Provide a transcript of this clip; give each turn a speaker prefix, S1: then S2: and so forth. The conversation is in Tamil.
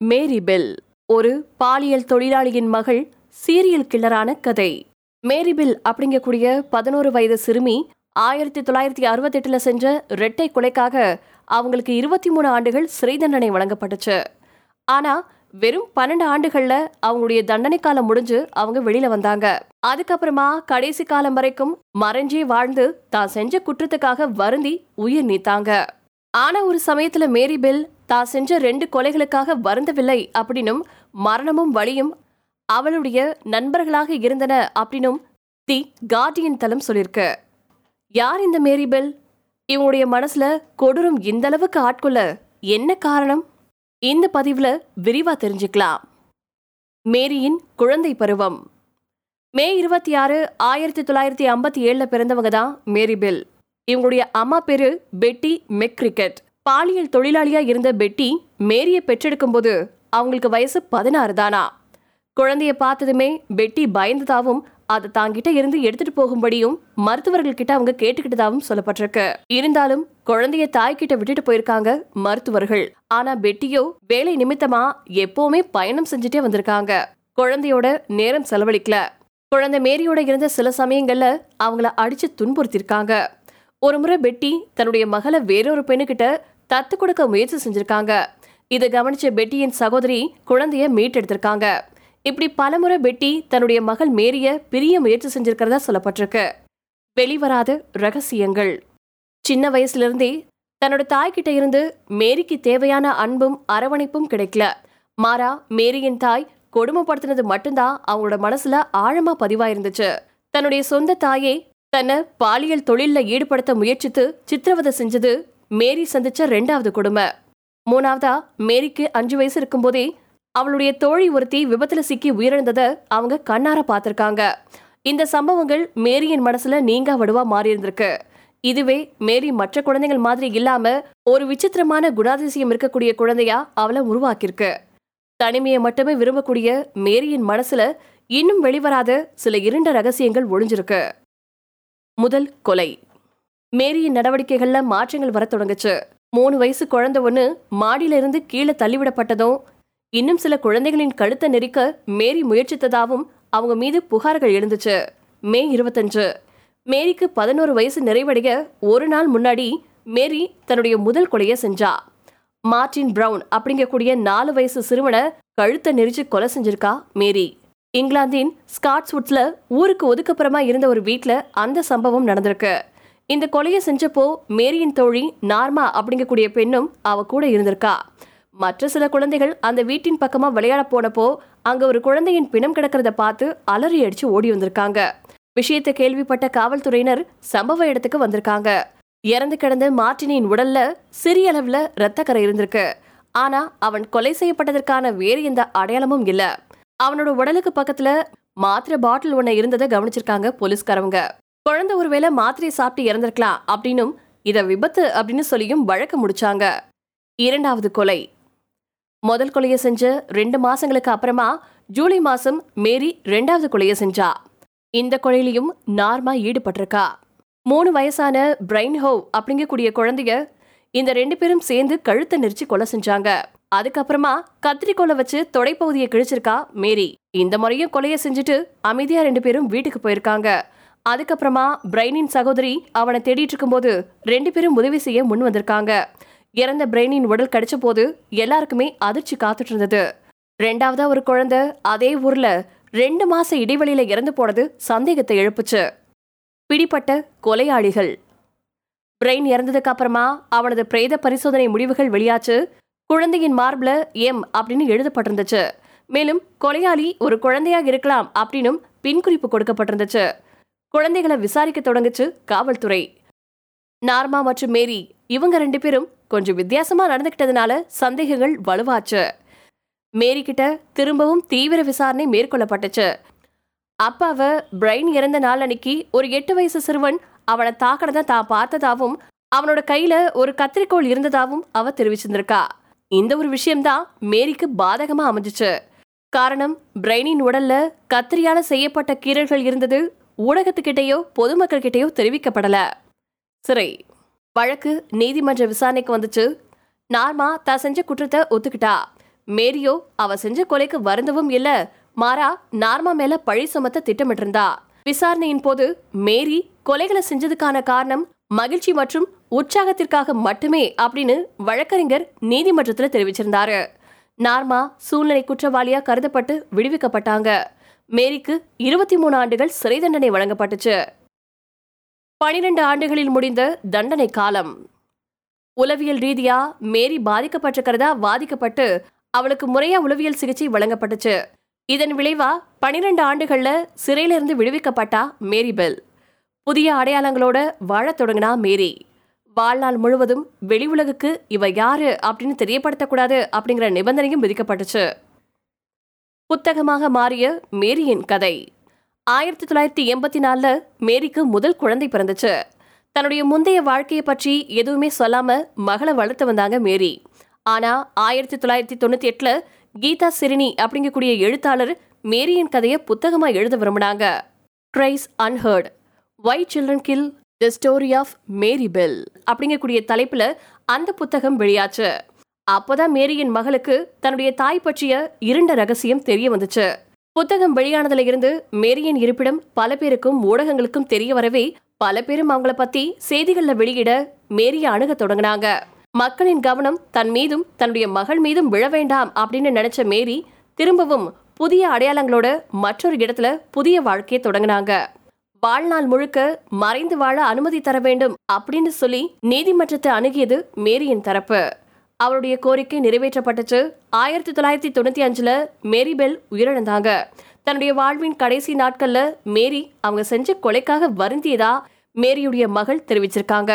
S1: மேரி பெல் ஒரு பாலியல் தொழிலாளியின் மகள் சீரியல் கில்லரான கதை. மேரி பில் அப்படிங்கக்கூடிய பதினோரு வயது சிறுமி ஆயிரத்தி தொள்ளாயிரத்தி அறுபத்தெட்டுல செஞ்ச ரெட்டை கொலைக்காக அவங்களுக்கு இருபத்தி மூணு ஆண்டுகள் சிறை தண்டனை வழங்கப்பட்டுச்சு. ஆனா வெறும் பன்னெண்டு ஆண்டுகள்ல அவங்களுடைய தண்டனை காலம் முடிஞ்சு அவங்க வெளியில வந்தாங்க. அதுக்கப்புறமா கடைசி காலம் வரைக்கும் மறைஞ்சே வாழ்ந்து தான் செஞ்ச குற்றத்துக்காக வருந்தி உயிர் நீத்தாங்க. ஆனா ஒரு சமயத்துல மேரி பெல் தான் செஞ்ச ரெண்டு கொலைகளுக்காக வருந்தவில்லை அப்படின்னும் மரணமும் வழியும் அவளுடைய நண்பர்களாக இருந்தன அப்படின்னும் தி கார்டியன் தளம் சொல்லியிருக்கு. யார் இந்த மேரிபெல் இவங்களுடைய மனசுல கொடூரம் இந்த அளவுக்கு ஆட்கொள்ள என்ன காரணம்? இந்த பதிவுல விரிவா தெரிஞ்சுக்கலாம். மேரியின் குழந்தை பருவம். மே இருபத்தி ஆறு ஆயிரத்தி தொள்ளாயிரத்தி ஐம்பத்தி ஏழுல பிறந்தவங்க தான் மேரி பெல். இவங்களுடைய அம்மா பேரு பெட்டி மெக்ரிக்கெட் பாலியல் தொழிலாளியா இருந்த பெட்டி மேரியை பெற்றெடுக்கும் போது அவங்களுக்கு வயசு பதினாறு தானா. குழந்தைய பார்த்ததுமே பெட்டி பயந்ததாவும் அதை தாங்கிட்ட இருந்து எடுத்துட்டு போகும்படியும் மருத்துவர்கள் கிட்ட அவங்க கேட்டுக்கிட்டதாவும் சொல்லப்பட்டிருக்கு. இருந்தாலும் குழந்தைய தாய்கிட்ட விட்டுட்டு போயிருக்காங்க மருத்துவர்கள். ஆனா பெட்டியோ வேலை நிமித்தமா எப்பவுமே பயணம் செஞ்சுட்டே வந்திருக்காங்க. குழந்தையோட நேரம் செலவழிக்கல. குழந்தை மேரியோட இருந்த சில சமயங்கள்ல அவங்கள அடிச்சு துன்புறுத்திருக்காங்க ஒரு முறை பெட்டி தன்னுடைய மகளை வேறொரு பெண்ணுகிட்ட தத்து கொடுக்க முயற்சி செஞ்சிருக்காங்க. இதை கவனிச்ச பெட்டியின் சகோதரி குழந்தைய மீட்டெடுத்திருக்காங்க. இப்படி பலமுறை பெட்டி தன்னுடைய மகள் மேரிய பிரிய முயற்சி செஞ்சிருக்கிறதா சொல்லப்பட்டிருக்கு. வெளிவராத ரகசியங்கள். சின்ன வயசுலேருந்தே தன்னோட தாய்கிட்ட இருந்து மேரிக்கு தேவையான அன்பும் அரவணைப்பும் கிடைக்கல. மாறா மேரியின் தாய் கொடுமைப்படுத்தினது மட்டும்தான் அவங்களோட மனசுல ஆழமா பதிவாயிருந்துச்சு. தன்னுடைய சொந்த தாயே தன்னை பாலியல் தொழில்ல ஈடுபடுத்த முயற்சித்து சித்திரவதை செஞ்சது மேரி சந்திச்ச ரெண்டாவது கொடுமை. மூணாவதா மேரிக்கு அஞ்சு வயசு இருக்கும்போதே அவளுடைய தோழி ஒருத்தி விபத்துல சிக்கி உயிரிழந்ததை அவங்க கண்ணார பார்த்திருக்காங்க. இந்த சம்பவங்கள் மேரியின் மனசுல நீங்கா வடுவா மாறி இருந்திருக்கு இதுவே மேரி மற்ற குழந்தைகள் மாதிரி இல்லாம ஒரு விசித்திரமான குணாதிசயம் இருக்கக்கூடிய குழந்தையா அவளை உருவாக்கியிருக்கு. தனிமையை மட்டுமே விரும்பக்கூடிய மேரியின் மனசுல இன்னும் வெளிவராத சில இரண்டு ரகசியங்கள் ஒழிஞ்சிருக்கு முதல் கொலை. மேரியின் நடவடிக்கைகள்ல மாற்றங்கள் வர தொடங்குச்சு. மூணு வயசு குழந்தை ஒண்ணு மாடியில இருந்து கீழே தள்ளிவிடப்பட்டதும் இன்னும் சில குழந்தைகளின் கழுத்தை நெரிக்க மேரி முயற்சித்ததாகவும் அவங்க மீது புகார்கள் எழுந்துச்சு. மே இருபத்தஞ்சு. மேரிக்கு பதினோரு வயசு நிறைவடைய ஒரு நாள் முன்னாடி மேரி தன்னுடைய முதல் கொலையை செஞ்சா. மார்டின் பிரவுன் அப்படிங்கக்கூடிய நாலு வயசு சிறுவனை கழுத்தை நெரிச்சு கொலை செஞ்சிருக்கா மேரி. இங்கிலாந்தின் ஸ்காட்ஸ்வுட்ஸ்ல ஊருக்கு ஒதுக்கப்புறமா இருந்த ஒரு வீட்டில் அந்த சம்பவம் நடந்திருக்கு. இந்த கொலையை செஞ்சப்போ மேரியின் தோழி நார்மா அப்படிங்கக்கூடிய பெண்ணும் அவ கூட இருந்திருக்கா. மற்ற சில குழந்தைகள் அந்த வீட்டின் பக்கமா விளையாட போனப்போ அங்க ஒரு குழந்தையின் பிணம் கிடக்கிறத பார்த்து அலறி அடிச்சு ஓடி வந்திருக்காங்க. விஷயத்தை கேள்விப்பட்ட காவல்துறையினர் சம்பவ இடத்துக்கு வந்திருக்காங்க. இறந்து கிடந்த மார்டினியின் உடல்ல சிறிய அளவுல ரத்தக்கரை இருந்திருக்கு. ஆனா அவன் கொலை செய்யப்பட்டதற்கான வேறு எந்த அடையாளமும் இல்ல. அவனோட உடலுக்கு பக்கத்துல மாத்திரை பாட்டில் ஒன்று இருந்ததை கவனிச்சிருக்காங்க போலீஸ்காரவங்க. குழந்தை ஒருவேளை மாத்திரை சாப்பிட்டு இறந்திருக்கலாம் அப்படின்னும் இத விபத்து அப்படின்னு சொல்லியும் வழக்கு முடிச்சாங்க. இரண்டாவது கொலை. முதல் கொலையை செஞ்ச ரெண்டு மாசங்களுக்கு அப்புறமா ஜூலை மாசம் மேரி ரெண்டாவது கொலையை செஞ்சா. இந்த கொலையிலையும் நார்மா ஈடுபட்டிருக்கா. மூணு வயசான பிரைன் ஹோவ் அப்படிங்கக்கூடிய குழந்தைய இந்த ரெண்டு பேரும் சேர்ந்து கழுத்தை நெரிச்சு கொலை செஞ்சாங்க. அதுக்கப்புறமா கத்திரிக்கோலை வச்சு தொடைப்பகுதியை கிழிச்சிருக்கா மேரி. இந்த முறையும் கொலையை செஞ்சுட்டு அமைதியா ரெண்டு பேரும் வீட்டுக்கு போயிருக்காங்க. அதுக்கப்புறமா பிரெயினின் சகோதரி அவனை தேடிட்டு இருக்கும்போது ரெண்டு பேரும் உதவி செய்ய முன் வந்திருக்காங்க. இறந்த பிரெயினின் உடல் கிடைச்ச போது எல்லாருக்குமே அதிர்ச்சி காத்துட்டு இருந்தது ரெண்டாவதா ஒரு குழந்தை அதே ஊர்ல ரெண்டு மாச இடைவெளியில இறந்து போனது சந்தேகத்தை எழுப்புச்சு. பிடிப்பட்ட கொலையாளிகள். பிரெயின் இறந்ததுக்கு அப்புறமா அவனது பிரேத பரிசோதனை முடிவுகள் வெளியாச்சு. குழந்தையின் மார்பில் எம் அப்படின்னு எழுதப்பட்டிருந்துச்சு. மேலும் கொலையாளி ஒரு குழந்தையாக இருக்கலாம் அப்படின்னும் பின்குறிப்பு கொடுக்கப்பட்டிருந்துச்சு. குழந்தைகளை விசாரிக்க தொடங்குச்சு காவல்துறை. நார்மா மற்றும் மேரி இவங்க ரெண்டு பேரும் கொஞ்சம் வித்தியாசமா நடந்துகிட்டதுனால சந்தேகங்கள் வலுவாச்சு. மேரி கிட்ட திரும்பவும் தீவிர விசாரணை மேற்கொள்ளப்பட்டுச்சு. அப்பாவ பிரைன் இறந்த நாள் அன்னைக்கு ஒரு எட்டு வயசு சிறுவன் அவனை தாக்கடத தான் பார்த்ததாவும் அவனோட கையில ஒரு கத்திரிக்கோள் இருந்ததாவும் அவ தெரிவிச்சிருந்திருக்கா. இந்த ஒரு விஷயம்தான் மேரிக்கு பாதகமா அமைஞ்சிச்சு. காரணம் பிரைனின் உடல்ல கத்திரியால செய்யப்பட்ட கீறல்கள் இருந்தது ஊடகத்துக்கிட்டேயோ பொதுமக்கள்கிட்டேயோ தெரிவிக்கப்படலை. சிறை. சரி வழக்கு நீதிமன்ற விசாரணைக்கு வந்துச்சு. நார்மா தான் செஞ்ச குற்றத்தை ஒத்துக்கிட்டா. மேரியோ அவ செஞ்ச கொலைக்கு வருந்தவும் இல்ல. மாறா நார்மா மேல பழி சுமத்த திட்டமிட்டிருந்தா. விசாரணையின் போது மேரி கொலைகளை செஞ்சதுக்கான காரணம் மகிழ்ச்சி மற்றும் உற்சாகத்திற்காக மட்டுமே அப்படின்னு வழக்கறிஞர் நீதிமன்றத்தில் தெரிவிச்சிருந்தாரு. நார்மா சூழ்நிலை குற்றவாளியா கருதப்பட்டு விடுவிக்கப்பட்டாங்க. மேரிக்கு இருபத்தி மூணு ஆண்டுகள் சிறை தண்டனை வழங்கப்பட்டுச்சு. பனிரெண்டு ஆண்டுகளில் முடிந்த தண்டனை காலம். உளவியல் ரீதியா மேரி பாதிக்கப்பட்டிருக்கிறதா வாதிக்கப்பட்டு அவளுக்கு முறையா உளவியல் சிகிச்சை வழங்கப்பட்டுச்சு. இதன் விளைவா பனிரெண்டு ஆண்டுகள்ல சிறையிலிருந்து விடுவிக்கப்பட்டா மேரி பெல். புதிய அடையாளங்களோட வாழத் தொடங்கினா மேரி. வாழ்நாள் முழுவதும் வெளி உலகுக்கு இவ யாரு அப்படின்னு தெரியப்படுத்தக்கூடாது அப்படிங்கிற நிபந்தனையும் விதிக்கப்பட்டுச்சு. புத்தகமாக மாறிய மேரியின் கதை. ஆயிரத்தி தொள்ளாயிரத்தி எண்பத்தி நாலில் மேரிக்கு முதல் குழந்தை பிறந்துச்சு. தன்னுடைய முந்தைய வாழ்க்கையை பற்றி எதுவுமே சொல்லாம மகளை வளர்த்து வந்தாங்க மேரி. ஆனால் ஆயிரத்தி தொள்ளாயிரத்தி தொண்ணூத்தி எட்டுல கீதா சிறினி அப்படிங்கக்கூடிய எழுத்தாளர் மேரியின் கதையை புத்தகமா எழுத விரும்பினாங்க. Cries unheard why children kill the story of Mary Bell அப்படிங்கக்கூடிய தலைப்புல அந்த புத்தகம் வெளியாச்சு. அப்பதான் மேரியின் மகளுக்கு தன்னுடைய தாய் பற்றிய இருண்ட ரகசியம் தெரிய வந்துச்சு. புத்தகம் வெளியானதுல இருந்து மேரியின் இருப்பிடம் பல பேருக்கும் ஊடகங்களுக்கும் தெரிய வரவே பல பேரும் அவங்கள பத்தி செய்திகள்ல வெளியிட மேரிய அணுக தொடங்கினாங்க. மக்களின் கவனம் தன் மீதும் தன்னுடைய மகள் மீதும் விழ வேண்டாம் அப்படின்னு நினைச்ச மேரி திரும்பவும் புதிய அடையாளங்களோட மற்றொரு இடத்துல புதிய வாழ்க்கையை தொடங்கினாங்க. வாழ்நாள் முழுக்க மறைந்து வாழ அனுமதி தர வேண்டும் அப்படின்னு சொல்லி நீதிமன்றத்தை அணுகியது மேரியின் தரப்பு. அவருடைய கோரிக்கை நிறைவேற்றப்பட்டுச்சு. ஆயிரத்தி தொள்ளாயிரத்தி தொண்ணூற்றி அஞ்சில் மேரி பெல் உயிரிழந்தாங்க. தன்னுடைய வாழ்வின் கடைசி நாட்களில் மேரி அவங்க செஞ்ச கொலைக்காக வருந்தியதா மேரியுடைய மகள் தெரிவிச்சிருக்காங்க.